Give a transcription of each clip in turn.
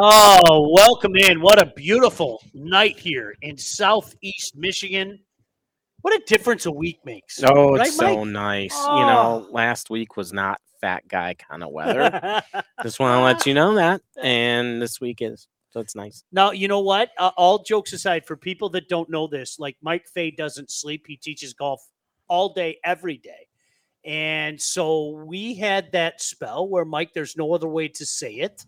Oh, welcome in. What a beautiful night here in Southeast Michigan. What a difference a week makes. Oh, Right, it's so Mike? nice. You know, Oh. last week was not fat guy kind of weather. Just want to let you know that. And this week is. So it's nice. now, you know what? Uh, all jokes aside, for people that don't know this, like Mike Fay doesn't sleep. He teaches golf all day, every day. And so we had that spell where, Mike, there's no other way to say it.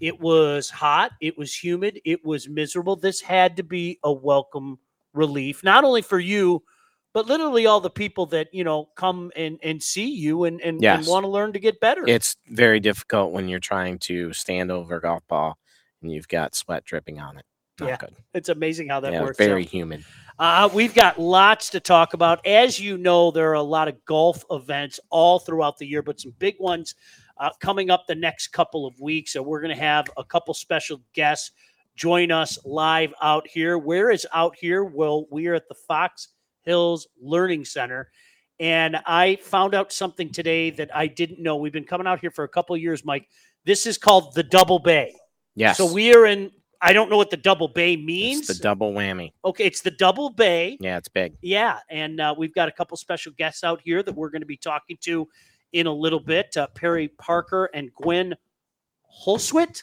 It was hot, it was humid, it was miserable. This had to be a welcome relief, not only for you, but literally all the people that, you know, come and, and see you and, and, and want to learn to get better. It's very difficult when you're trying to stand over a golf ball and you've got sweat dripping on it. Not Yeah, good. it's amazing how that yeah, works. very out. humid. Uh, we've got lots to talk about. As you know, there are a lot of golf events all throughout the year, but some big ones uh, coming up the next couple of weeks. So we're going to have a couple special guests join us live out here. Where is out here? Well, we are at the Fox Hills Learning Center. And I found out something today that I didn't know. We've been coming out here for a couple of years, Mike. This is called the Double Bay. Yes. So we are in, I don't know what the Double Bay means. It's the double whammy. okay, it's the Double Bay. Yeah, it's big. Yeah, and uh, we've got a couple special guests out here that we're going to be talking to in a little bit. Uh, Perry Parker and Gwen Holswit.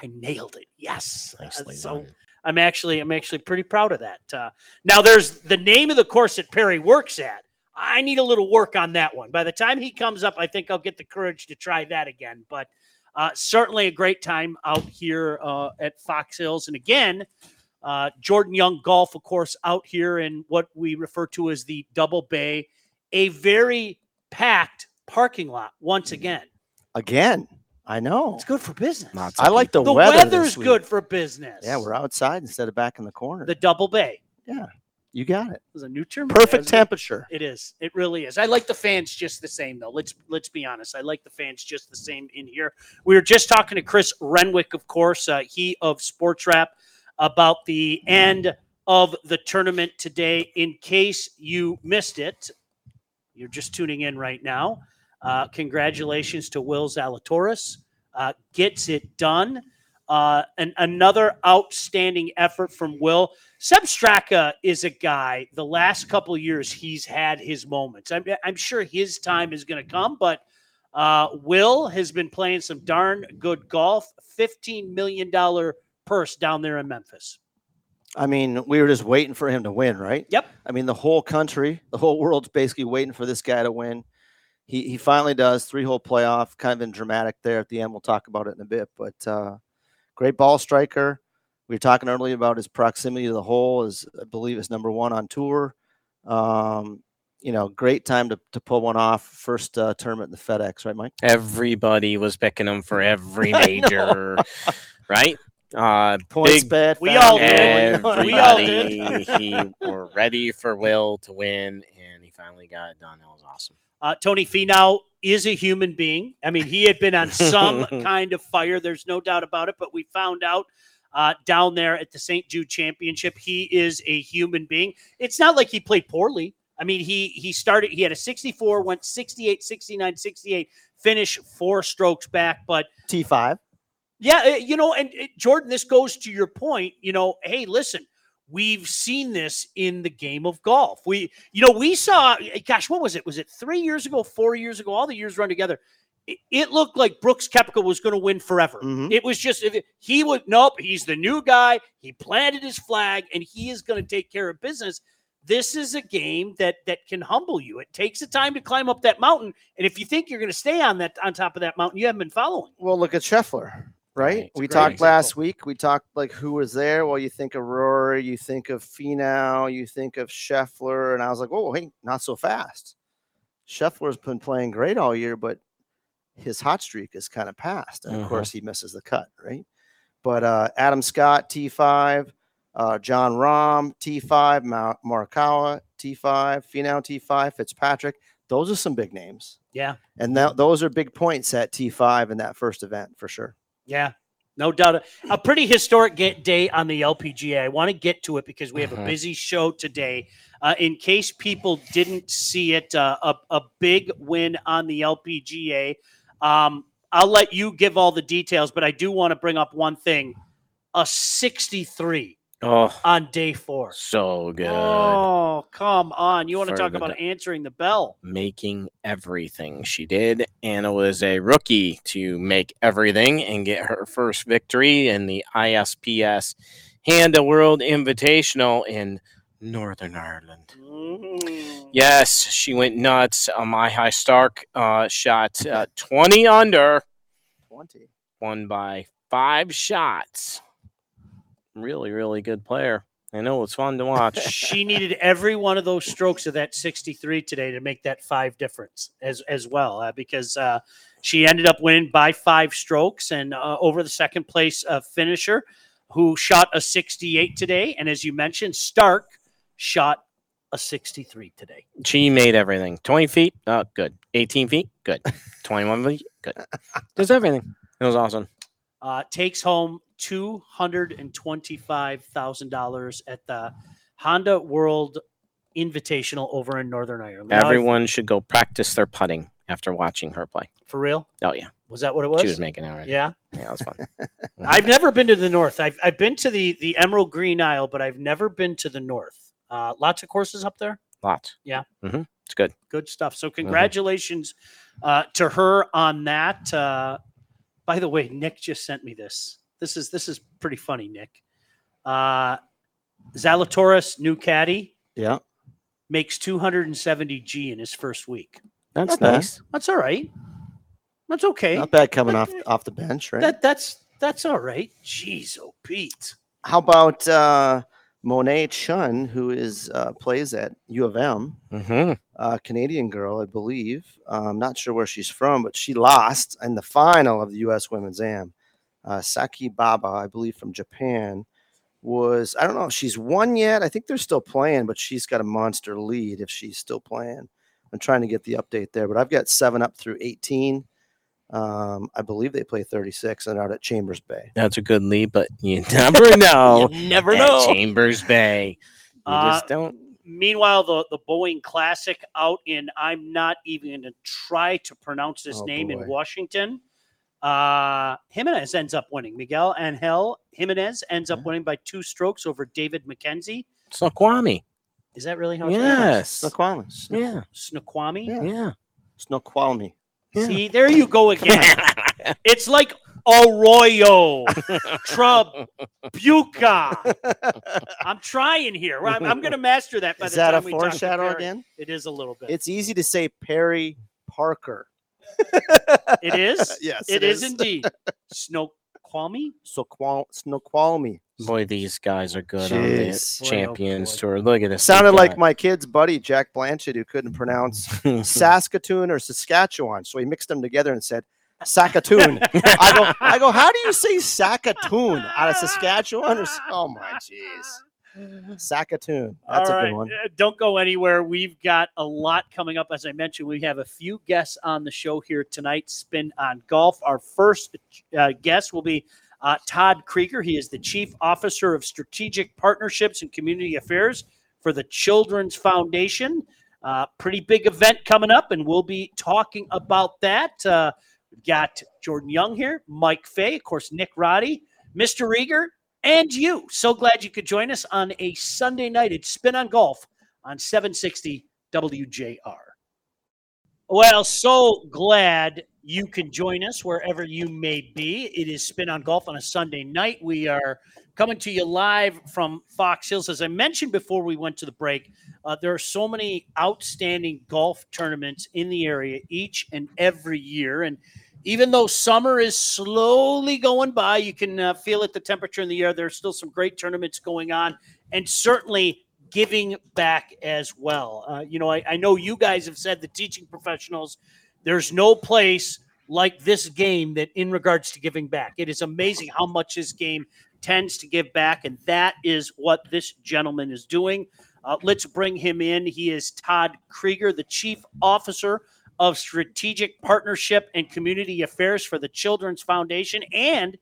I nailed it. Yes. Uh, so done. I'm actually I'm actually pretty proud of that. Uh, now there's the name of the course that Perry works at. I need a little work on that one. By the time he comes up, I think I'll get the courage to try that again. But uh, certainly a great time out here uh, at Fox Hills. And again, uh, Jordan Young Golf, of course, out here in what we refer to as the Double Bay, a very packed parking lot once again. Again, I know. It's good for business. Lots I like the, weather. the weather. weather's this good for business. Yeah, we're outside instead of back in the corner. the Double Bay. Yeah. You got it. There's a new term. Perfect There's a- temperature. It is. It really is. I like the fans just the same, though. Let's let's be honest. I like the fans just the same in here. We were just talking to Chris Renwick, of course, uh, he of Sports Wrap, about the end of the tournament today. In case you missed it, you're just tuning in right now. Uh, congratulations to Will Zalatoris. Uh, gets it done. Uh, and another outstanding effort from Will. Sepp Straka is a guy. The last couple of years, he's had his moments. I'm, I'm sure his time is going to come, but uh, Will has been playing some darn good golf. Fifteen million dollar purse down there in Memphis. I mean, we were just waiting for him to win, right? Yep. I mean, the whole country, the whole world's basically waiting for this guy to win. He he finally does three hole playoff, kind of been dramatic there at the end. We'll talk about it in a bit, but uh, great ball striker. We were talking earlier about his proximity to the hole. Is I believe is number one on tour. Um, you know, great time to, to pull one off. First uh, tournament in the FedEx, right, Mike? Everybody was picking him for every major, right? Uh, Points big bet. We all did. We all everybody he were ready for Will to win, and he finally got it done. That was awesome. Uh, Tony Finau is a human being. I mean, he had been on some kind of fire. There's no doubt about it. But we found out uh, down there at the St. Jude Championship, he is a human being. It's not like he played poorly. I mean, he he started. He had a 64, went 68, 69, 68, finish four strokes back. But T5. yeah, uh, you know, and uh, Jordan, this goes to your point. You know, hey, listen, we've seen this in the game of golf. We, you know, we saw, eh, gosh, what was it? Was it three years ago, four years ago? All the years run together. It, it looked like Brooks Koepka was going to win forever. Mhm. It was just if it- he would nope. He's the new guy. He planted his flag, and he is going to take care of business. This is a game that that can humble you. It takes a time to climb up that mountain, and if you think you're going to stay on that on top of that mountain, you haven't been following. Well, look at Scheffler, right? It's We talked last week. We talked like who was there. Well, you think of Rory, you think of Finau, you think of Scheffler, and I was like, oh, hey, not so fast. Scheffler's been playing great all year, but his hot streak is kind of past, and of Mhm. course he misses the cut, right? But uh, Adam Scott T5, uh, Jon Rahm T5, Ma- Morikawa T5, Finau T5, Fitzpatrick. Those are some big names, Yeah, and that, those are big points at T5 in that first event for sure. Yeah, no doubt. A pretty historic get day on the LPGA. I want to get to it because we have a Mhm. busy show today. Uh, in case people didn't see it, uh, a, a big win on the LPGA. Um, I'll let you give all the details, but I do want to bring up one thing: a 63 Oh, on day four. so good. Oh, come on! You want to talk about answering the bell? Making everything she did. Anna was a rookie to make everything and get her first victory in the ISPS Handa World Invitational in Northern Ireland. Mm. Yes, she went nuts. Uh, Maja Stark uh, shot uh, 20 under, 20. won by five shots. Really, really good player. I know it's fun to watch. she needed every one of those strokes of that 63 today to make that five difference as as well uh, because uh, she ended up winning by five strokes and uh, over the second place uh, finisher who shot a 68 today and as you mentioned stark shot a 63 today she made everything 20 feet, uh, good. 18 feet, good. 21 feet, good. Does everything. It was awesome. uh, takes home $225,000 at the Handa World Invitational over in Northern Ireland. Now, Everyone should go practice their putting after watching her play. for real? Oh, yeah. Was that what it was? She was making it already. yeah. Yeah, it was fun. I've never been to the north. I've, I've been to the the Emerald Green Isle, but I've never been to the north. Uh, lots of courses up there. Lots. Yeah. hmm It's good. Good stuff. So congratulations uh, to her on that. Uh, by the way, Nick just sent me this. This is this is pretty funny, Nick. Uh, Zalatoris, new caddy, Yeah. makes 270 G in his first week. That's Not bad. nice. That's all right. That's okay. Not bad coming off off the bench, right? That that's that's all right. Jeez, oh Pete. How about uh, Monet Chun, who is uh, plays at U of M, hmm a Canadian girl, I believe. Uh, I'm not sure where she's from, but she lost in the final of the U.S. Women's Am. Uh, Saki Baba, I believe, from Japan, was I don't know if she's won yet. I think they're still playing, but she's got a monster lead if she's still playing. I'm trying to get the update there, but I've got seven up through 18. Um, I believe they play 36 and out at Chambers Bay. That's a good lead, but you never know. you never at know. Chambers Bay. You Uh, just don't. Meanwhile, the the Boeing Classic out in I'm not even going to try to pronounce this Oh, name in. Washington. Uh, Jimenez ends up winning. Miguel Angel Jimenez ends up winning by two strokes over David McKenzie. Snoqualmie. Is that really how? it's pronounced? Yes. Snoqualmie. Yeah. Snoqualmie. Yeah. Yeah. Snoqualmie. Yeah. See, there you go again. it's like Arroyo, Trump, Trabuca. I'm trying here. I'm, I'm going to master that by Is the that a time we talk to foreshadow Barry. again? It is a little bit. It's easy to say Perry Parker. It is? yes, it is. indeed. Snoqualmie? Snoqual- Snoqualmie. Boy, these guys are good on the Jeez. Boy, oh Champions boy. Tour. Look at this. Sounded like my kid's buddy Jack Blanchett, who couldn't pronounce. Saskatoon or Saskatchewan, so he mixed them together and said Saskatoon. I go, I go. How do you say Saskatoon out of Saskatchewan? Or, oh my jeez, Saskatoon. That's All a right, good one. uh, Don't go anywhere. We've got a lot coming up. As I mentioned, we have a few guests on the show here tonight. Spin on golf. Our first uh, guest will be uh, Todd Krieger. He is the Chief Officer of Strategic Partnerships and Community Affairs for the Children's Foundation. Uh, pretty big event coming up, and we'll be talking about that. Uh, we've got Jordan Young here, Mike Fay, of course, Nick Roddy, Mr. Rieger, and you. So glad you could join us on a Sunday night at Spin on Golf on 760 WJR. Well, so glad you can join us wherever you may be. It is Spin on Golf on a Sunday night. We are coming to you live from Fox Hills. As I mentioned before we went to the break, uh, there are so many outstanding golf tournaments in the area each and every year. And even though summer is slowly going by, you can uh, feel it, the temperature in the air. There's still some great tournaments going on, and certainly giving back as well. Uh, you know, I, I know you guys have said the teaching professionals, there's no place like this game that in regards to giving back. It is amazing how much this game tends to give back, and that is what this gentleman is doing. Uh, let's bring him in. He is Todd Krieger, the Chief Officer of Strategic Partnership and Community Affairs for the Children's Foundation and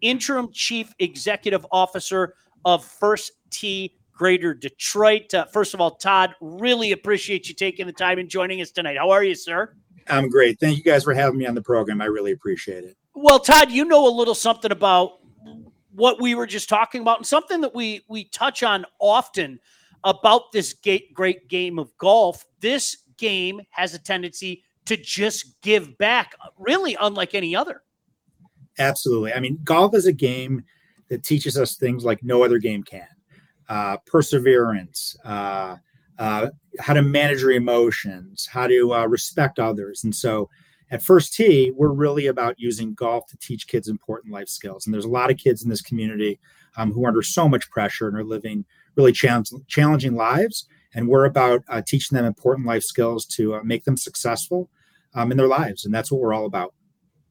Interim Chief Executive Officer of First Tee Greater Detroit. Uh, first of all, Todd, really appreciate you taking the time and joining us tonight. How are you, sir? I'm great. Thank you guys for having me on the program. I really appreciate it. Well, Todd, you know a little something about what we were just talking about, and something that we we touch on often about this great game of golf. This game has a tendency to just give back, really, unlike any other. Absolutely. I mean, golf is a game that teaches us things like no other game can uh, perseverance, uh, uh, how to manage your emotions, how to uh, respect others. And so at First Tee, we're really about using golf to teach kids important life skills. And there's a lot of kids in this community um, who are under so much pressure and are living really challenge, challenging lives. And we're about uh, teaching them important life skills to uh, make them successful um, in their lives. And that's what we're all about.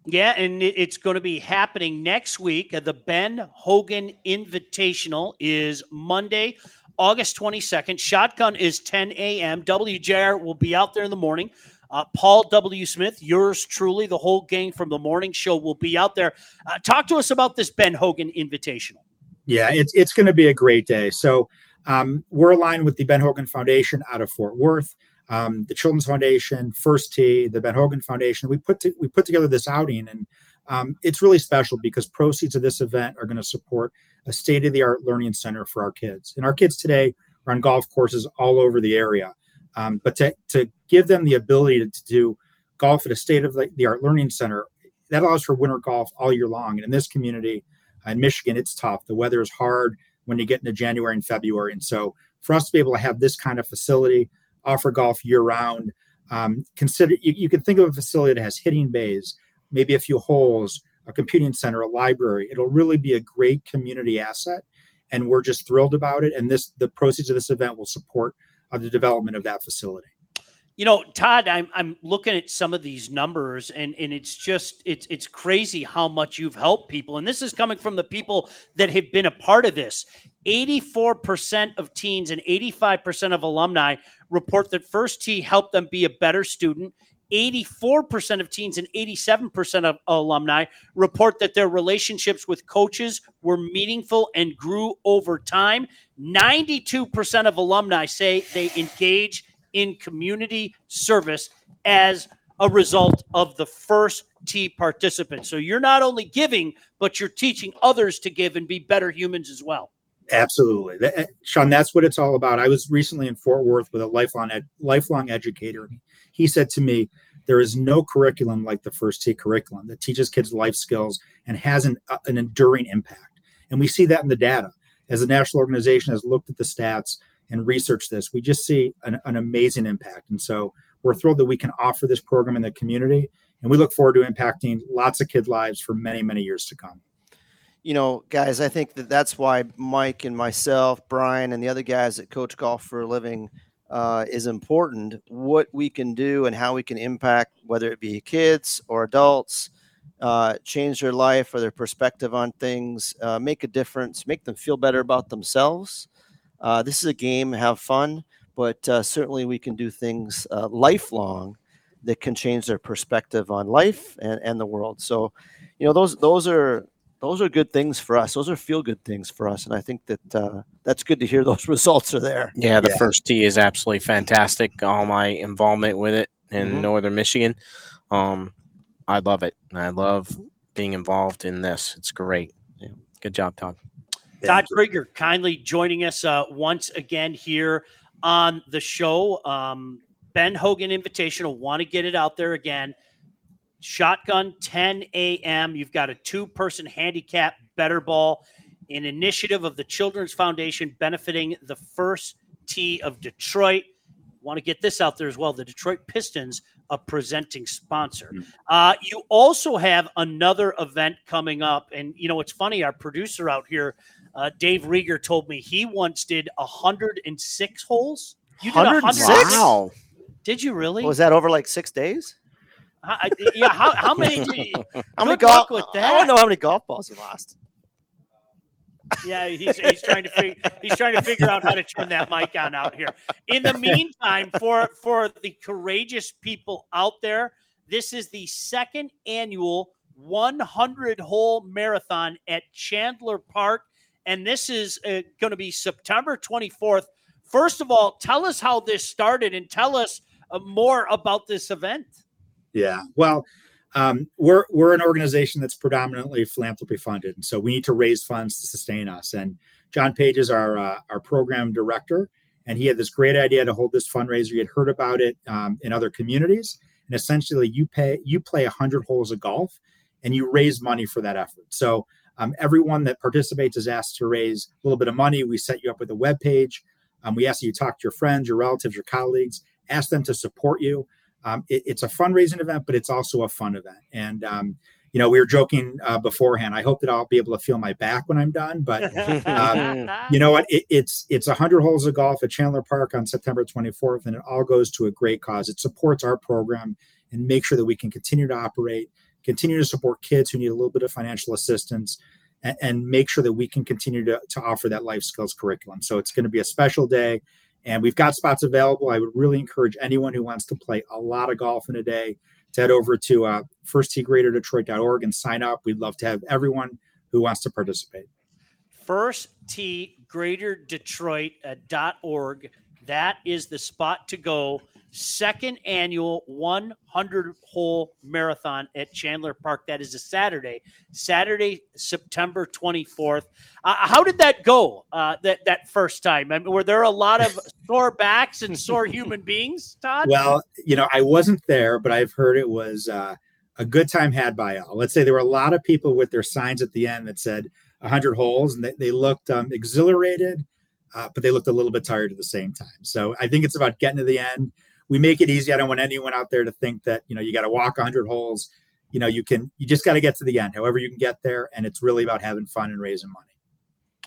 Yeah, and it's going to be happening next week. The Ben Hogan Invitational is Monday, August 22nd. Shotgun is 10 a.m. WJR will be out there in the morning. Uh, Paul W. Smith, yours truly, the whole gang from the morning show will be out there. Uh, talk to us about this Ben Hogan Invitational. Yeah, it's it's going to be a great day. So um, we're aligned with the Ben Hogan Foundation out of Fort Worth um, the Children's Foundation, First Tee, the Ben Hogan Foundation. We put to, we put together this outing, and um, it's really special because proceeds of this event are going to support a state of the art learning center for our kids. And our kids today are on golf courses all over the area, um, but to to give them the ability to, to do golf at a state of the art learning center that allows for winter golf all year long. And in this community, in Michigan, it's tough. The weather is hard when you get into January and February, and so for us to be able to have this kind of facility offer golf year round. Um, consider you, you can think of a facility that has hitting bays, maybe a few holes, a computing center, a library. It'll really be a great community asset, and we're just thrilled about it. And this, the proceeds of this event will support uh, the development of that facility. You know, Todd, I'm I'm looking at some of these numbers, and and it's just it's it's crazy how much you've helped people, and this is coming from the people that have been a part of this. 84% of teens and 85% of alumni report that First Tee helped them be a better student. 84% of teens and 87% of alumni report that their relationships with coaches were meaningful and grew over time. 92% of alumni say they engage in community service as a result of the First Tee participants. So you're not only giving, but you're teaching others to give and be better humans as well. Absolutely, that, eh, Sean. That's what it's all about. I was recently in Fort Worth with a lifelong ed, lifelong educator. He said to me, "There is no curriculum like the First Tee curriculum that teaches kids life skills and has an, uh, an enduring impact." And we see that in the data. As the national organization has looked at the stats and research this, we just see an, an amazing impact. And so we're thrilled that we can offer this program in the community, and we look forward to impacting lots of kid lives for many, many years to come you know, guys, I think that that's why Mike and myself, Brian, and the other guys that coach golf for a living uh, is important. What we can do and how we can impact, whether it be kids or adults, uh, change their life or their perspective on things, uh, make a difference, make them feel better about themselves. Uh, this is a game, have fun, but uh, certainly we can do things uh, lifelong that can change their perspective on life and, and the world. So, you know, those those are those are good things for us. Those are feel good things for us, and I think that uh, that's good to hear. Those results are there. Yeah, the yeah. first tee is absolutely fantastic. All my involvement with it in mm-hmm. Northern Michigan, um, I love it. I love being involved in this. It's great. Yeah. Good job, Todd. Todd Krieger kindly joining us uh, once again here on the show. Um, ben Hogan Invitational. Want to get it out there again. Shotgun 10 a.m. You've got a two person handicap better ball, an initiative of the Children's Foundation benefiting the first tee of Detroit. Want to get this out there as well. The Detroit Pistons, a presenting sponsor. Hmm. Uh, you also have another event coming up. And, you know, it's funny, our producer out here, uh, Dave Rieger, told me he once did 106 holes. You did 106? Wow. Did you really? Was that over like six days? yeah, how, how many? You, how many golf? With that? I don't know how many golf balls he lost. Yeah, he's, he's trying to figure he's trying to figure out how to turn that mic on out here. In the meantime, for for the courageous people out there, this is the second annual 100 hole marathon at Chandler Park, and this is uh, going to be September 24th. First of all, tell us how this started and tell us uh, more about this event. Yeah. Well, um, we're we're an organization that's predominantly philanthropy funded, and so we need to raise funds to sustain us. And John Page is our uh, our program director, and he had this great idea to hold this fundraiser. He had heard about it um, in other communities, and essentially, you pay you play hundred holes of golf, and you raise money for that effort. So um, everyone that participates is asked to raise a little bit of money. We set you up with a web page. Um, we ask you to talk to your friends, your relatives, your colleagues, ask them to support you um, it, it's a fundraising event, but it's also a fun event. And um, you know, we were joking uh, beforehand. I hope that I'll be able to feel my back when I'm done. But um, you know what? It, it's it's 100 holes of golf at Chandler Park on September 24th, and it all goes to a great cause. It supports our program and make sure that we can continue to operate, continue to support kids who need a little bit of financial assistance, and, and make sure that we can continue to, to offer that life skills curriculum. So it's going to be a special day and we've got spots available. I would really encourage anyone who wants to play a lot of golf in a day to head over to uh, firstteegreaterdetroit.org and sign up. We'd love to have everyone who wants to participate. First Tee Greater Detroit.org. That is the spot to go second annual 100 hole marathon at Chandler Park. That is a Saturday, Saturday, September 24th. Uh, how did that go uh, that, that first time? I mean, were there a lot of sore backs and sore human beings, Todd? Well, you know, I wasn't there, but I've heard it was uh, a good time had by all. Let's say there were a lot of people with their signs at the end that said 100 holes, and they, they looked um, exhilarated. Uh, but they looked a little bit tired at the same time. So I think it's about getting to the end we make it easy. I don't want anyone out there to think that you know you got to walk 100 holes. You know, you can you just got to get to the end, however you can get there, and it's really about having fun and raising money.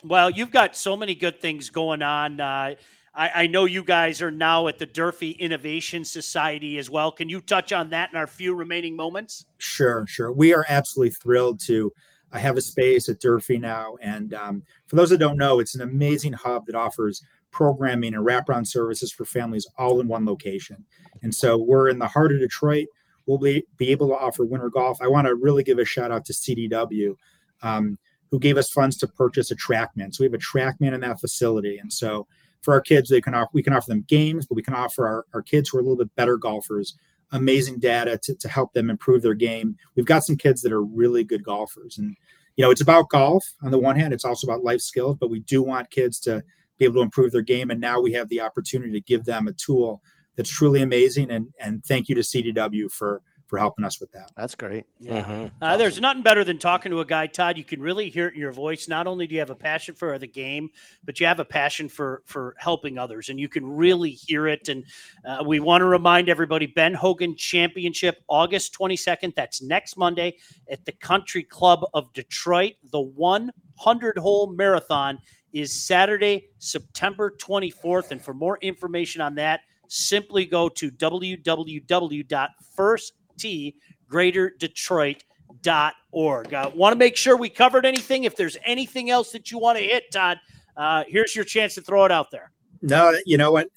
Well, you've got so many good things going on. Uh, I, I, know you guys are now at the Durfee Innovation Society as well. Can you touch on that in our few remaining moments? Sure, sure. We are absolutely thrilled to uh, have a space at Durfee now. And um, for those that don't know, it's an amazing hub that offers programming and wraparound services for families all in one location. And so we're in the heart of Detroit. We'll be, be able to offer winter golf. I want to really give a shout out to CDW, um, who gave us funds to purchase a TrackMan. So we have a TrackMan in that facility. And so for our kids, they can offer, we can offer them games, but we can offer our, our kids who are a little bit better golfers amazing data to, to help them improve their game. We've got some kids that are really good golfers. And, you know, it's about golf on the one hand, it's also about life skills, but we do want kids to be able to improve their game. And now we have the opportunity to give them a tool that's truly amazing. And and thank you to CDW for for helping us with that. That's great. Yeah. Mm-hmm. Uh, there's nothing better than talking to a guy, Todd. You can really hear it in your voice. Not only do you have a passion for the game, but you have a passion for for helping others, and you can really hear it. And uh, we want to remind everybody: Ben Hogan Championship, August 22nd. That's next Monday at the Country Club of Detroit. The 100 hole marathon is Saturday, September 24th. And for more information on that, simply go to www.firstteegreaterdetroit.org. Uh, want to make sure we covered anything. If there's anything else that you want to hit, Todd, uh, here's your chance to throw it out there. No, you know what?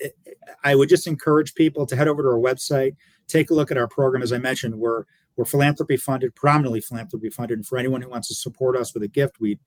I would just encourage people to head over to our website, take a look at our program. As I mentioned, we're we're philanthropy funded, predominantly philanthropy funded. And for anyone who wants to support us with a gift, we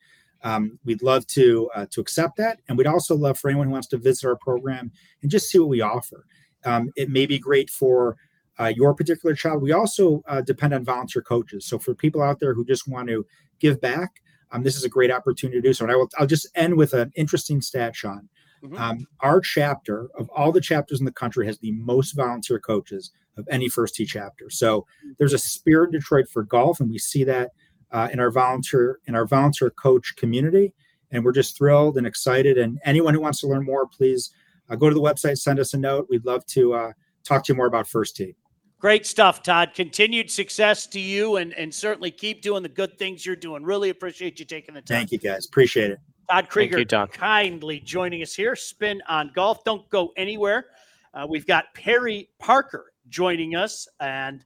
um, we'd love to uh, to accept that, and we'd also love for anyone who wants to visit our program and just see what we offer. Um, it may be great for uh, your particular child. We also uh, depend on volunteer coaches. So for people out there who just want to give back, um, this is a great opportunity to do so. And I will I'll just end with an interesting stat, Sean. Mm-hmm. Um, our chapter of all the chapters in the country has the most volunteer coaches of any First Tee chapter. So there's a spirit in Detroit for golf, and we see that uh, in our volunteer in our volunteer coach community. And we're just thrilled and excited. And anyone who wants to learn more please uh, go to the website send us a note. We'd love to uh, talk to you more about first tee. Great stuff todd. Continued success to you and and certainly keep doing the good things you're doing. Really appreciate you taking the time. Thank you guys. Appreciate it. Todd krieger you, Todd. kindly joining us here. Spin on golf. Don't go anywhere. Uh, we've got perry parker joining us and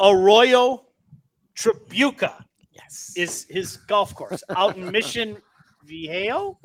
arroyo Trabuco Yes. Is his golf course out in Mission Viejo?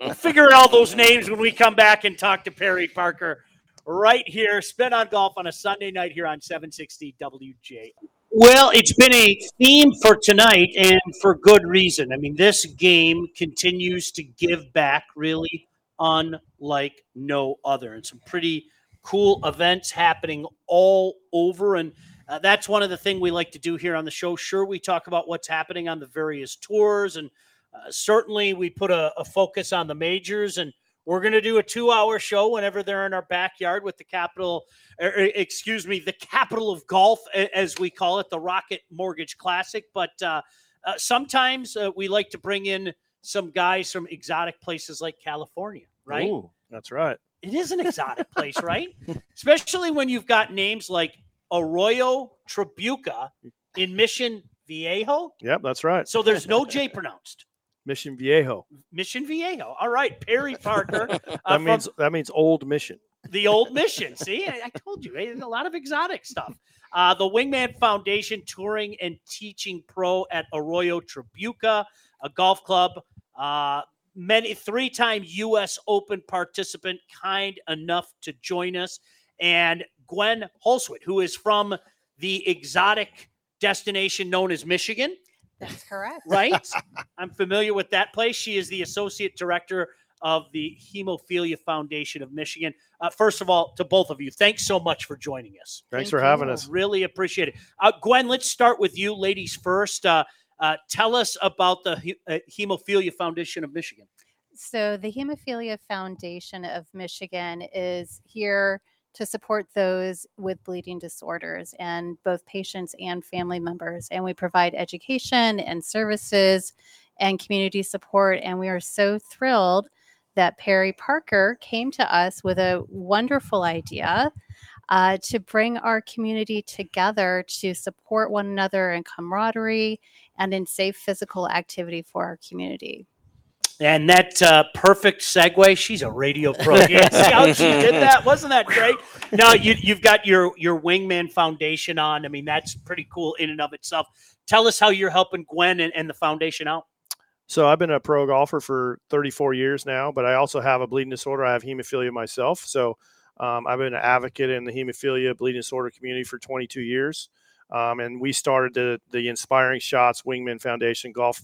we'll figure out all those names when we come back and talk to Perry Parker right here. Spin on golf on a Sunday night here on 760 WJ. Well, it's been a theme for tonight and for good reason. I mean, this game continues to give back really unlike no other and some pretty cool events happening all over. And uh, that's one of the things we like to do here on the show. Sure, we talk about what's happening on the various tours, and uh, certainly we put a, a focus on the majors. And we're going to do a two-hour show whenever they're in our backyard with the capital, er, er, excuse me, the capital of golf, as we call it, the Rocket Mortgage Classic. But uh, uh, sometimes uh, we like to bring in some guys from exotic places like California, right? Ooh. That's right. It is an exotic place, right? Especially when you've got names like Arroyo Tribuca in Mission Viejo. Yep, that's right. So there's no J pronounced. Mission Viejo. Mission Viejo. All right. Perry Parker. Uh, That from means that means old mission. the old mission. See, I, I told you, eh, a lot of exotic stuff. Uh, the Wingman Foundation touring and teaching pro at Arroyo Tribuca, a golf club. Uh, many three-time U.S. Open participant, kind enough to join us, and Gwen Holswit, who is from the exotic destination known as Michigan. That's correct. Right? I'm familiar with that place. She is the associate director of the Hemophilia Foundation of Michigan. Uh, first of all, to both of you, thanks so much for joining us. Thanks Thank for having you. us. Really appreciate it. Uh, Gwen, let's start with you, ladies first. Uh, uh, tell us about the He- uh, Hemophilia Foundation of Michigan. So, the Hemophilia Foundation of Michigan is here to support those with bleeding disorders and both patients and family members. And we provide education and services and community support. And we are so thrilled that Perry Parker came to us with a wonderful idea uh, to bring our community together to support one another in camaraderie and in safe physical activity for our community. And that uh, perfect segue. She's a radio pro. Yeah, see how she did that? Wasn't that great? No, you, you've got your your Wingman Foundation on. I mean, that's pretty cool in and of itself. Tell us how you're helping Gwen and, and the foundation out. So I've been a pro golfer for 34 years now, but I also have a bleeding disorder. I have hemophilia myself. So um, I've been an advocate in the hemophilia bleeding disorder community for 22 years. Um, and we started the, the Inspiring Shots Wingman Foundation golf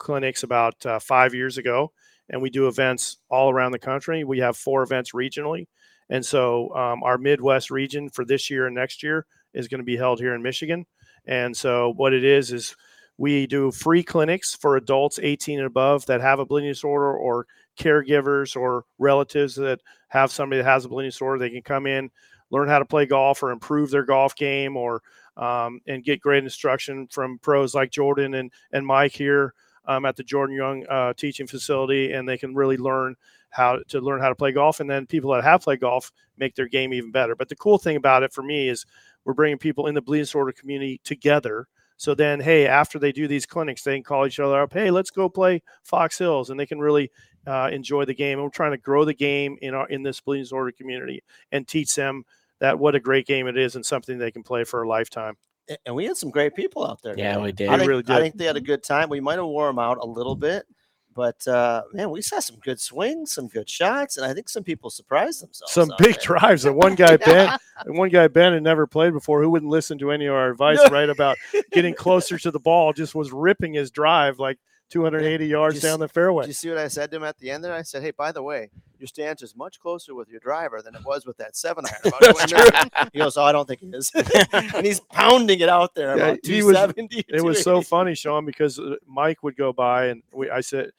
clinics about uh, five years ago. And we do events all around the country. We have four events regionally. And so um, our Midwest region for this year and next year is going to be held here in Michigan. And so what it is is we do free clinics for adults 18 and above that have a bleeding disorder or caregivers or relatives that have somebody that has a bleeding disorder. They can come in, learn how to play golf or improve their golf game or um, and get great instruction from pros like Jordan and, and Mike here um, at the Jordan Young uh, teaching facility. And they can really learn how to learn how to play golf. And then people that have played golf make their game even better. But the cool thing about it for me is we're bringing people in the bleeding disorder community together so then, hey, after they do these clinics, they can call each other up. Hey, let's go play Fox Hills, and they can really uh, enjoy the game. And we're trying to grow the game in our in this bleeding disorder community and teach them that what a great game it is and something they can play for a lifetime. A- And we had some great people out there. Yeah, today. we did. I We think, really I think they had a good time. We might have wore them out a little bit, but uh, man, we saw some good swings, some good shots, and I think some people surprised themselves. Some big there. drives. And one guy Ben, and one guy Ben had never played before, who wouldn't listen to any of our advice, right? About getting closer to the ball, just was ripping his drive like 280 yards Just- down the fairway. Did you see what I said to him at the end there? I said, "Hey, by the way, your stance is much closer with your driver than it was with that seven iron." About That's 20 minutes." He goes, "Oh, I don't think it is," and he's pounding it out there Yeah, about he was- 270. it was so funny, Sean, because uh, Mike would go by and we, I said,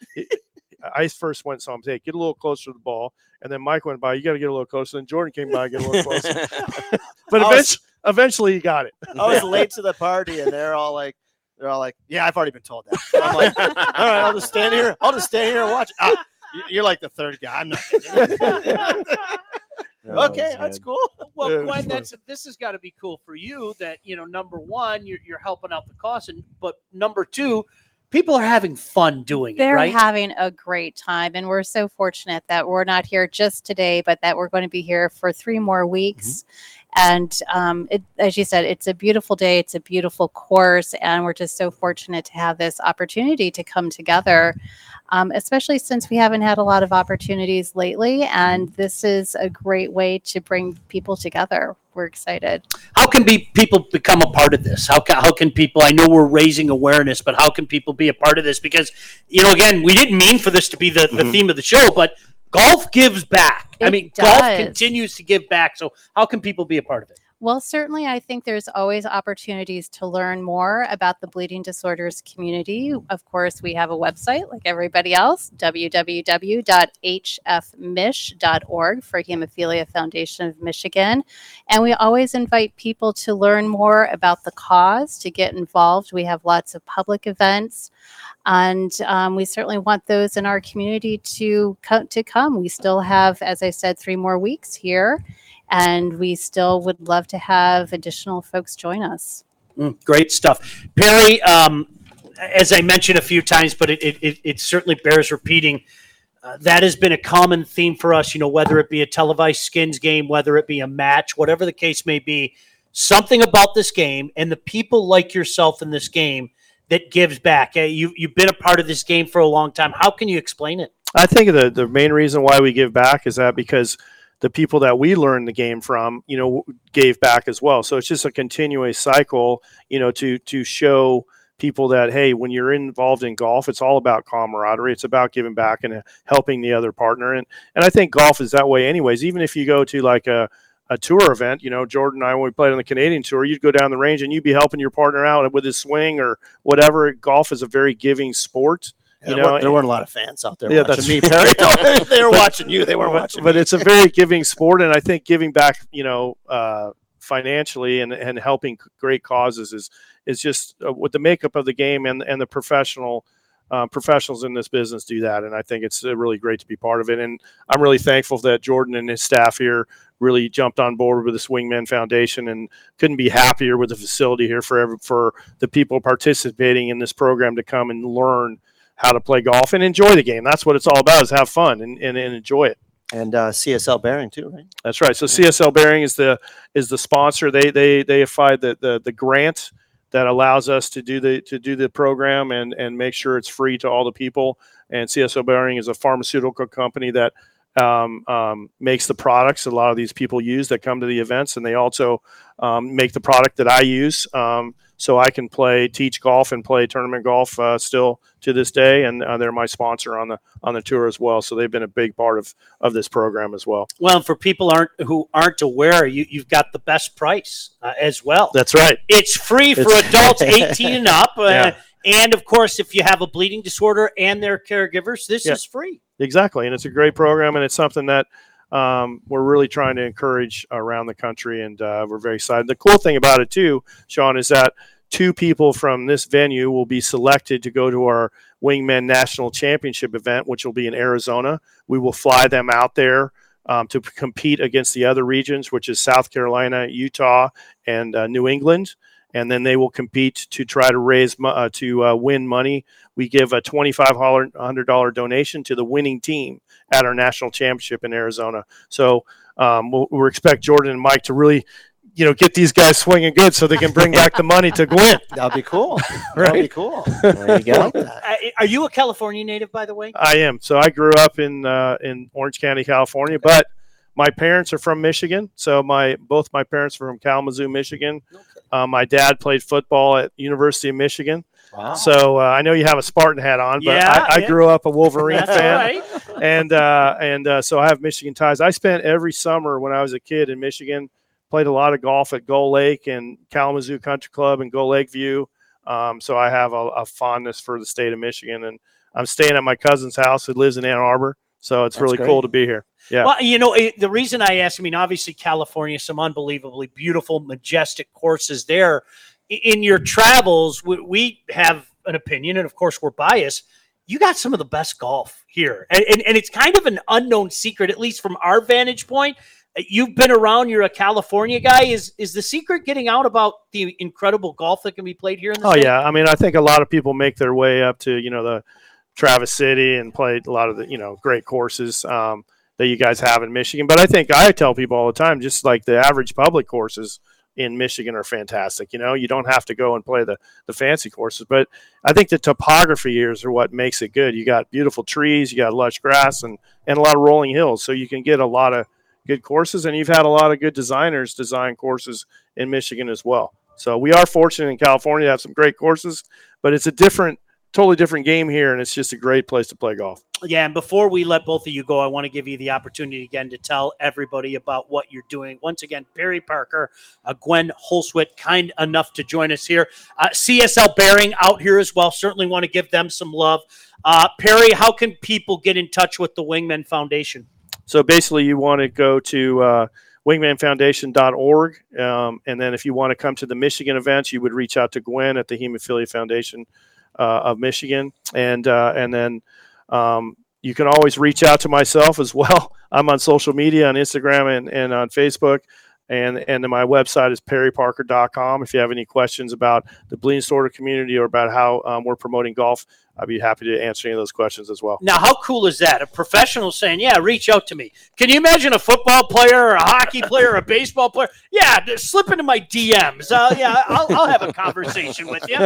I first went saw him say, get a little closer to the ball, and then Mike went by. You got to get a little closer. Then Jordan came by, get a little closer. but I was- eventually, eventually, he got it. I was late to the party, and they're all like, "They're all like, yeah, I've already been told that." I'm like, "All right, I'll just stand here. I'll just stand here and watch." Ah, you- you're like the third guy. I'm not. okay, that's cool. Well, Yeah, Gwen, that's this has got to be cool for you. That you know, number one, you're you're helping out the cause, and but number two, people are having fun doing it, They're right? having a great time, and we're so fortunate that we're not here just today, but that we're going to be here for three more weeks. And um, it, as you said, it's a beautiful day. It's a beautiful course, and we're just so fortunate to have this opportunity to come together, um, especially since we haven't had a lot of opportunities lately. And this is a great way to bring people together. We're excited. how can be people become a part of this? How can, how can people? I know we're raising awareness, but how can people be a part of this? Because you know, again, we didn't mean for this to be the, the Mhm. theme of the show, but golf gives back. I It mean, golf continues to give back. So how can people be a part of it? Well, certainly, I think there's always opportunities to learn more about the bleeding disorders community. Of course, we have a website like everybody else www.hfmich.org for Hemophilia Foundation of Michigan. And we always invite people to learn more about the cause, to get involved. We have lots of public events. And um, we certainly want those in our community to come to come. We still have, as I said, three more weeks here and we still would love to have additional folks join us. Mm, great stuff, Perry. Um, as I mentioned a few times, but it it, it, it certainly bears repeating. Uh, that has been a common theme for us. You know, whether it be a televised skins game, whether it be a match, whatever the case may be, something about this game and the people like yourself in this game that gives back. Uh, you you've been a part of this game for a long time. How can you explain it? I think the the main reason why we give back is that because the people that we learned the game from, you know, gave back as well. So it's just a continuous cycle, you know, to to show people that hey, when you're involved in golf, it's all about camaraderie. It's about giving back and uh, helping the other partner. And and I think golf is that way, anyways. Even if you go to like a a tour event, you know, Jordan and I, when we played on the Canadian tour, you'd go down the range and you'd be helping your partner out with his swing or whatever. Golf is a very giving sport. You know, there weren't a lot of fans out there Yeah, watching that's me. Perry. they were But- watching you. They weren't but, watching but me. it's a very giving sport and i think giving back you know uh, financially and, and helping great causes is is just uh, with the makeup of the game and and the professional uh, professionals in this business do that and i think it's uh, really great to be part of it and i'm really thankful that jordan and his staff here really jumped on board with the swingman foundation and couldn't be happier with the facility here for every, for the people participating in this program to come and learn how to play golf and enjoy the game that's what it's all about is have fun and, and, and enjoy it and uh, CSL Behring too, right? that's right. So CSL Behring is the is the sponsor. They they they applied the, the the grant that allows us to do the to do the program and and make sure it's free to all the people. And CSL Behring is a pharmaceutical company that um, um, makes the products a lot of these people use that come to the events, and they also um, make the product that I use. So I can play, teach golf, and play tournament golf uh, still to this day, and uh, they're my sponsor on the on the tour as well. So they've been a big part of of this program as well. Well, for people aren't who aren't aware, you you've got the best price uh, as well. That's right. It's free for It's- adults 18 and up. Uh, Yeah. And of course, if you have a bleeding disorder and their caregivers, this Yeah. is free. Exactly, and it's a great program, and it's something that um, we're really trying to encourage around the country, and uh, we're very excited. The cool thing about it too, Sean, is that two people from this venue will be selected to go to our Wingmen National Championship event, which will be in Arizona. We will fly them out there um, to compete against the other regions, which is South Carolina, Utah, and uh, New England. And then they will compete to try to raise uh, to uh, win money. We give a twenty-five hundred dollar donation to the winning team at our national championship in Arizona. So um, we'll, we expect Jordan and Mike to really, you know, get these guys swinging good so they can bring back the money to Gwen. That'd be cool. That'd be cool. There you go. like that. Are you a California native, by the way? I am. So I grew up in uh, in Orange County, California, but my parents are from Michigan. So my both my parents are from Kalamazoo, Michigan. Uh, my dad played football at University of Michigan. Wow. So uh, I know you have a Spartan hat on, but Yeah, I, I yeah. grew up a Wolverine That's fan. all right. and uh, and uh, so I have Michigan ties. I spent every summer when I was a kid in Michigan, played a lot of golf at Gull Lake and Kalamazoo Country Club and Gull Lake View. Um, so I have a, a fondness for the state of Michigan, and I'm staying at my cousin's house who lives in Ann Arbor. So it's That's really great. cool to be here. Yeah. Well, you know, it, the reason I ask, I mean, obviously California, some unbelievably beautiful, majestic courses there. In your travels, we, we have an opinion, and of course, we're biased. You got some of the best golf here, and, and, and it's kind of an unknown secret, at least from our vantage point. You've been around. You're a California guy. Is is the secret getting out about the incredible golf that can be played here in the Oh state? yeah, I mean, I think a lot of people make their way up to you know the Traverse City and play a lot of the you know great courses um, that you guys have in Michigan. But I think I tell people all the time, just like the average public courses in Michigan are fantastic. You know, you don't have to go and play the the fancy courses, but I think the topography years are what makes it good. You got beautiful trees, you got lush grass, and and a lot of rolling hills, so you can get a lot of good courses. And you've had a lot of good designers design courses in Michigan as well. So we are fortunate in California to have some great courses, but it's a different totally different game here, and it's just a great place to play golf. Yeah, and before we let both of you go, I want to give you the opportunity again to tell everybody about what you're doing. Once again, Perry Parker, uh, Gwen Holswit, kind enough to join us here. Uh, CSL Behring out here as well. Certainly want to give them some love. Uh, Perry, how can people get in touch with the Wingman Foundation? So basically, you want to go to uh, wingmanfoundation.org. Um, and then if you want to come to the Michigan events, you would reach out to Gwen at the Hemophilia Foundation of Michigan. And, uh, and then um, you can always reach out to myself as well. I'm on social media on Instagram and, and on Facebook. And, and then my website is perryparker.com. If you have any questions about the bleeding disorder community or about how um, we're promoting golf, I'd be happy to answer any of those questions as well. Now, how cool is that? A professional saying, "Yeah, reach out to me." Can you imagine a football player, or a hockey player, or a baseball player? Yeah, slip into my DMs. Uh, yeah, I'll, I'll have a conversation with you.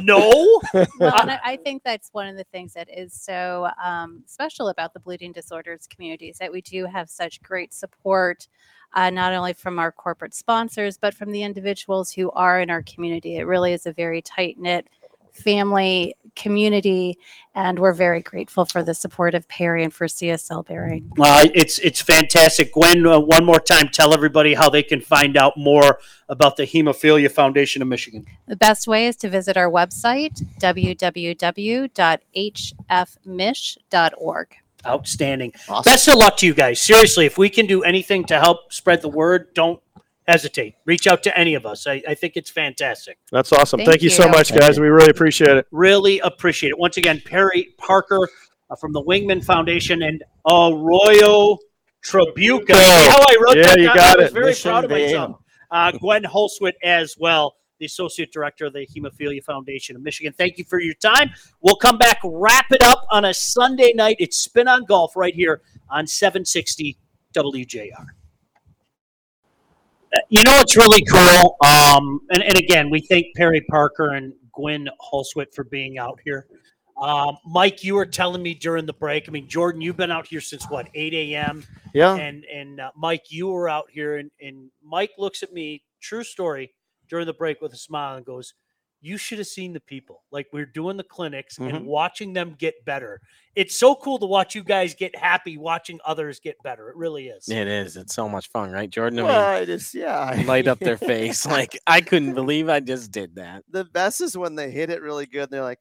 No, well, I I think that's one of the things that is so um, special about the bleeding disorders community is that we do have such great support, uh, not only from our corporate sponsors, but from the individuals who are in our community. It really is a very tight knit family community, and we're very grateful for the support of Perry and for CSL Behring. uh, it's it's fantastic. Gwen, uh, one more time, tell everybody how they can find out more about the Hemophilia Foundation of Michigan. The best way is to visit our website, www.hfmich.org. Outstanding. Awesome. Best of luck to you guys. Seriously, if we can do anything to help spread the word, don't hesitate. Reach out to any of us. I, I think it's fantastic. That's awesome. Thank Thank, you so much, guys. We really appreciate it. Really appreciate it. Once again, Perry Parker uh, from the Wingman Foundation and Arroyo Trabuco. See how I wrote Yeah, that you down? got I was it. very Mission proud of myself. Uh, Gwen Holswit as well, the Associate Director of the Hemophilia Foundation of Michigan. Thank you for your time. We'll come back, wrap it up on a Sunday night. It's Spin on Golf right here on 760 WJR. Uh, You know what's really cool? Um, and, and again, we thank Perry Parker and Gwen Holswit for being out here. Um, Mike, you were telling me during the break. I mean, Jordan, you've been out here since what, 8 a.m.? Yeah. and and uh, Mike, you were out here, and and Mike looks at me, true story, during the break with a smile and goes, "You should have seen the people. Like we're doing the clinics Mhm. and watching them get better. It's so cool to watch you guys get happy, watching others get better. It really is. It is. It's so much fun, right, Jordan? I Well, I just yeah. light up their face. Like I couldn't believe I just did that. the best is when they hit it really good and they're like,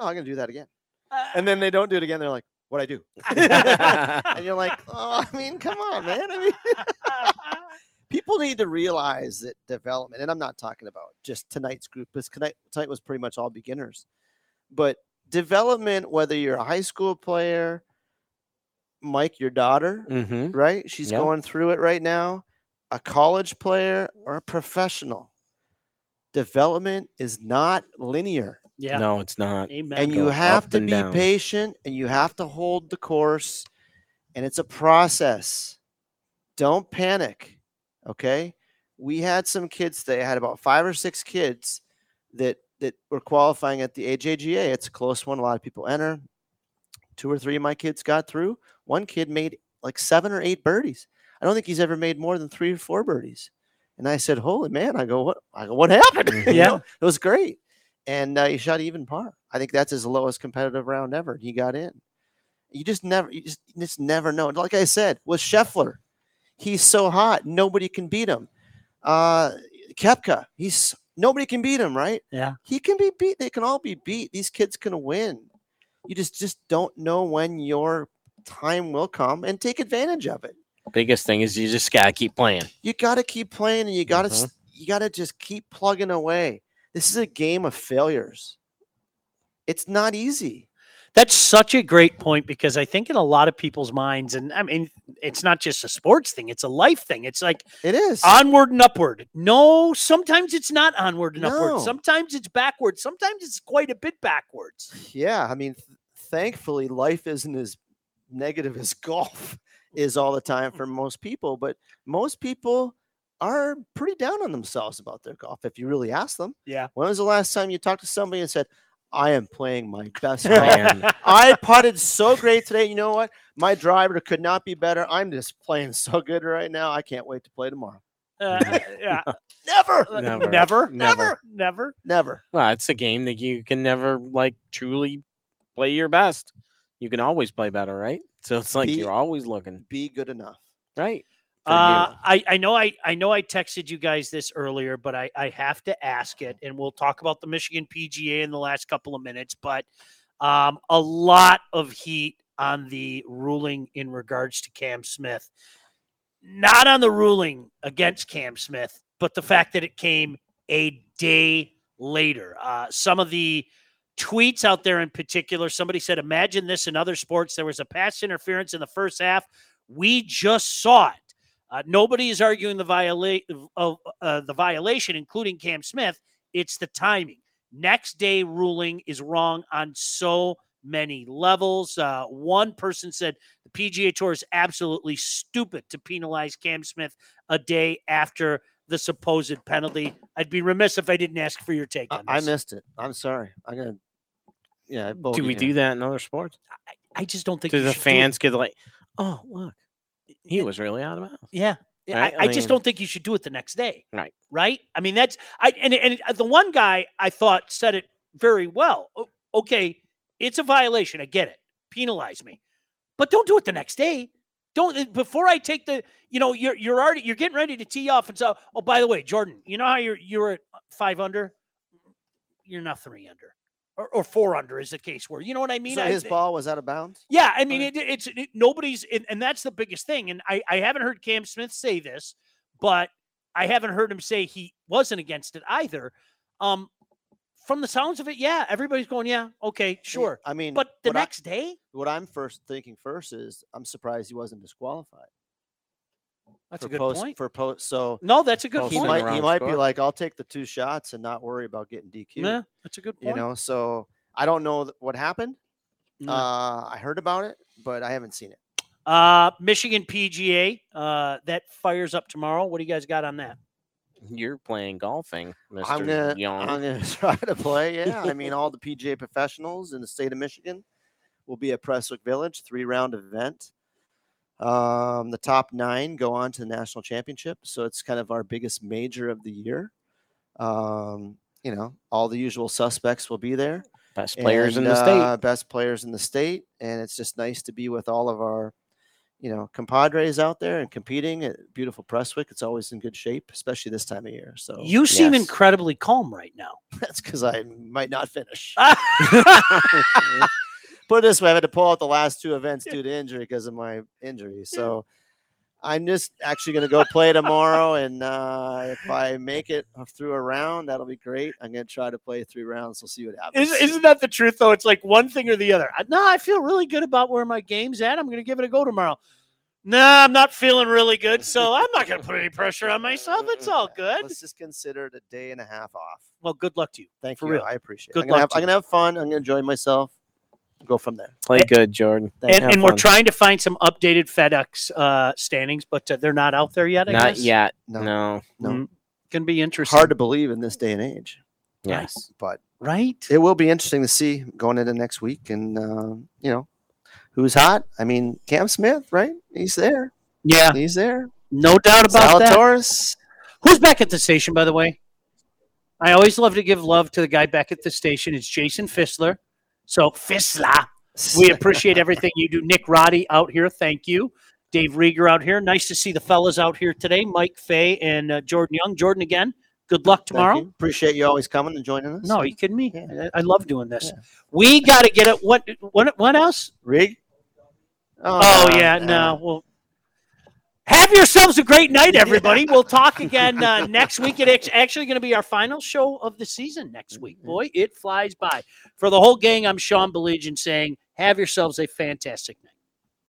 "Oh, I'm gonna do that again," Uh, and then they don't do it again. They're like, "What I do?" and you're like, "Oh, I mean, come on, man. I mean, people need to realize that development, and I'm not talking about just tonight's group, because tonight, tonight was pretty much all beginners, but development, whether you're a high school player, Mike, your daughter, mm-hmm. right? She's Yep. going through it right now. A college player or a professional. Development is not linear. yeah. No, it's not. Amen. and you Go have to be down. patient and you have to hold the course and it's a process don't panic okay? We had some kids i had about five or six kids that that were qualifying at the ajga it's a close one. A lot of people enter. Two or three of my kids got through. One kid made like seven or eight birdies. I don't think he's ever made more than three or four birdies. And i said holy man. I go what i go what happened? Yeah. know, it was great. And uh, he shot even par. I think that's his lowest competitive round ever. He got in. You just never, you just, you just never know. Like I said, with Scheffler, he's so hot, nobody can beat him. Uh, Koepka, he's nobody can beat him, right? Yeah. he can be beat. They can all be beat. These kids can win. You just just don't know when your time will come and take advantage of it. Biggest thing is you just gotta keep playing. You got to keep playing, and you got to Mhm. you got to just keep plugging away. This is a game of failures. It's not easy. That's such a great point because I think in a lot of people's minds, and I mean, it's not just a sports thing; it's a life thing. It's like It is. onward and upward. No, sometimes it's not onward and No. upward. Sometimes it's backward. Sometimes it's quite a bit backwards. yeah, I mean, th- thankfully, life isn't as negative as golf is all the time for most people. But most people are pretty down on themselves about their golf. If you really ask them, Yeah. when was the last time you talked to somebody and said, "I am playing my best golf. I putted so great today. You know what? My driver could not be better. I'm just playing so good right now. I can't wait to play tomorrow." Uh, yeah, Never, Uh, Never. never, Never. never, never. never. Well, it's a game that you can never like truly play your best. You can always play better, right? So it's like Be- you're always looking, Be good enough. right? Uh. I, I know I, I know I texted you guys this earlier, but I, I have to ask it, and we'll talk about the Michigan PGA in the last couple of minutes. But um, a lot of heat on the ruling in regards to Cam Smith, not on the ruling against Cam Smith, but the fact that it came a day later. Uh, some of the tweets out there in particular, somebody said, "Imagine this in other sports. There was a pass interference in the first half. We just saw it." Uh, nobody is arguing the viola- of uh, the violation, including Cam Smith. It's the timing. Next day ruling is wrong on so many levels. Uh, one person said the PGA Tour is absolutely stupid to penalize Cam Smith a day after the supposed penalty. I'd be remiss if I didn't ask for your take I, on I this. missed it. I'm sorry. I'm gonna. Yeah. I Do we him. do that in other sports? I just don't think Do the should do fans get like, oh look, he was really out of bounds. Yeah. Right? I, I I just don't think you should do it the next day. Right. Right. I mean, that's I and and the one guy I thought said it very well. Okay, it's a violation. I get it. Penalize me, but don't do it the next day. Don't uh, before I take the. You know, you're you're already you're getting ready to tee off and so. Oh, by the way, Jordan, you know how you're you're at five under. You're not three under, or, or four under is the case where you know what I mean. so I- his ball was out of bounds. yeah, I mean, it, it's it, nobody's, and, and that's the biggest thing. And I, I haven't heard Cam Smith say this, but I haven't heard him say he wasn't against it either. Um, from the sounds of it, yeah, everybody's going, yeah, okay, sure. I mean, But the what I- next day, what I'm first thinking first is I'm surprised he wasn't disqualified. That's a good post, point. For post, so No, that's a good Post he point. might he wrong might be like, I'll take the two shots and not worry about getting DQ. Yeah, that's a good point. You know, so I don't know th- what happened. No. Uh, I heard about it, but I haven't seen it. Uh, Michigan PGA, uh, that fires up tomorrow. What do you guys got on that? You're playing golfing, Mr. I'm gonna Young. I'm gonna try to play. Yeah, I mean, all the PGA professionals in the state of Michigan will be at Prestwick Village, three round event. Um, the top nine go on to the national championship, so it's kind of our biggest major of the year. Um, you know, all the usual suspects will be there. Best players in and, the state. uh, best players in the state, and it's just nice to be with all of our, you know, compadres out there and competing at beautiful Prestwick. It's always in good shape, especially this time of year. So You seem yes. incredibly calm right now. that's because I might not finish. Put it this way, I had to pull out the last two events due to injury because of my injury. So I'm just actually going to go play tomorrow, and uh, if I make it through a round, that'll be great. I'm going to try to play three rounds. We'll see what happens. Isn't, isn't that the truth though? It's like one thing or the other. I- No, I feel really good about where my game's at. I'm going to give it a go tomorrow. Nah, I'm not feeling really good, so I'm not going to put any pressure on myself. It's all good. Let's just consider it a day and a half off. Well, good luck to you. Thank For you. real. I appreciate Good it. I'm gonna, luck have, I'm gonna have fun. I'm gonna enjoy myself. Go from there. Play good, Jordan. Thank And, and we're trying to find some updated FedEx uh, standings, but uh, they're not out there yet. I Not guess? yet. No, No. no. Mm, Can be interesting. hard to believe in this day and age, Yes. but right? it will be interesting to see going into next week. And uh, you know, who's hot? I mean, Cam Smith, right? He's there. Yeah, He's there. no doubt about that. Zalatoris. Who's back at the station, by the way? I always love to give love to the guy back at the station. It's Jason Fissler. So Fissler, we appreciate everything you do. Nick Roddy out here, thank you. Dave Rieger out here. Nice to see the fellas out here today. Mike Fay and uh, Jordan Young. Jordan again. Good luck tomorrow. you. Appreciate you always coming and joining us. No, are you kidding me? Yeah. I I love doing this. Yeah. We got to get it. What? What? What else? Rig. Oh no, yeah, no. no. Well, have yourselves a great night, everybody. We'll talk again uh, next week. It's actually going to be our final show of the season next week. Mhm. Boy, it flies by. For the whole gang, I'm Sean Baligian saying, have yourselves a fantastic night.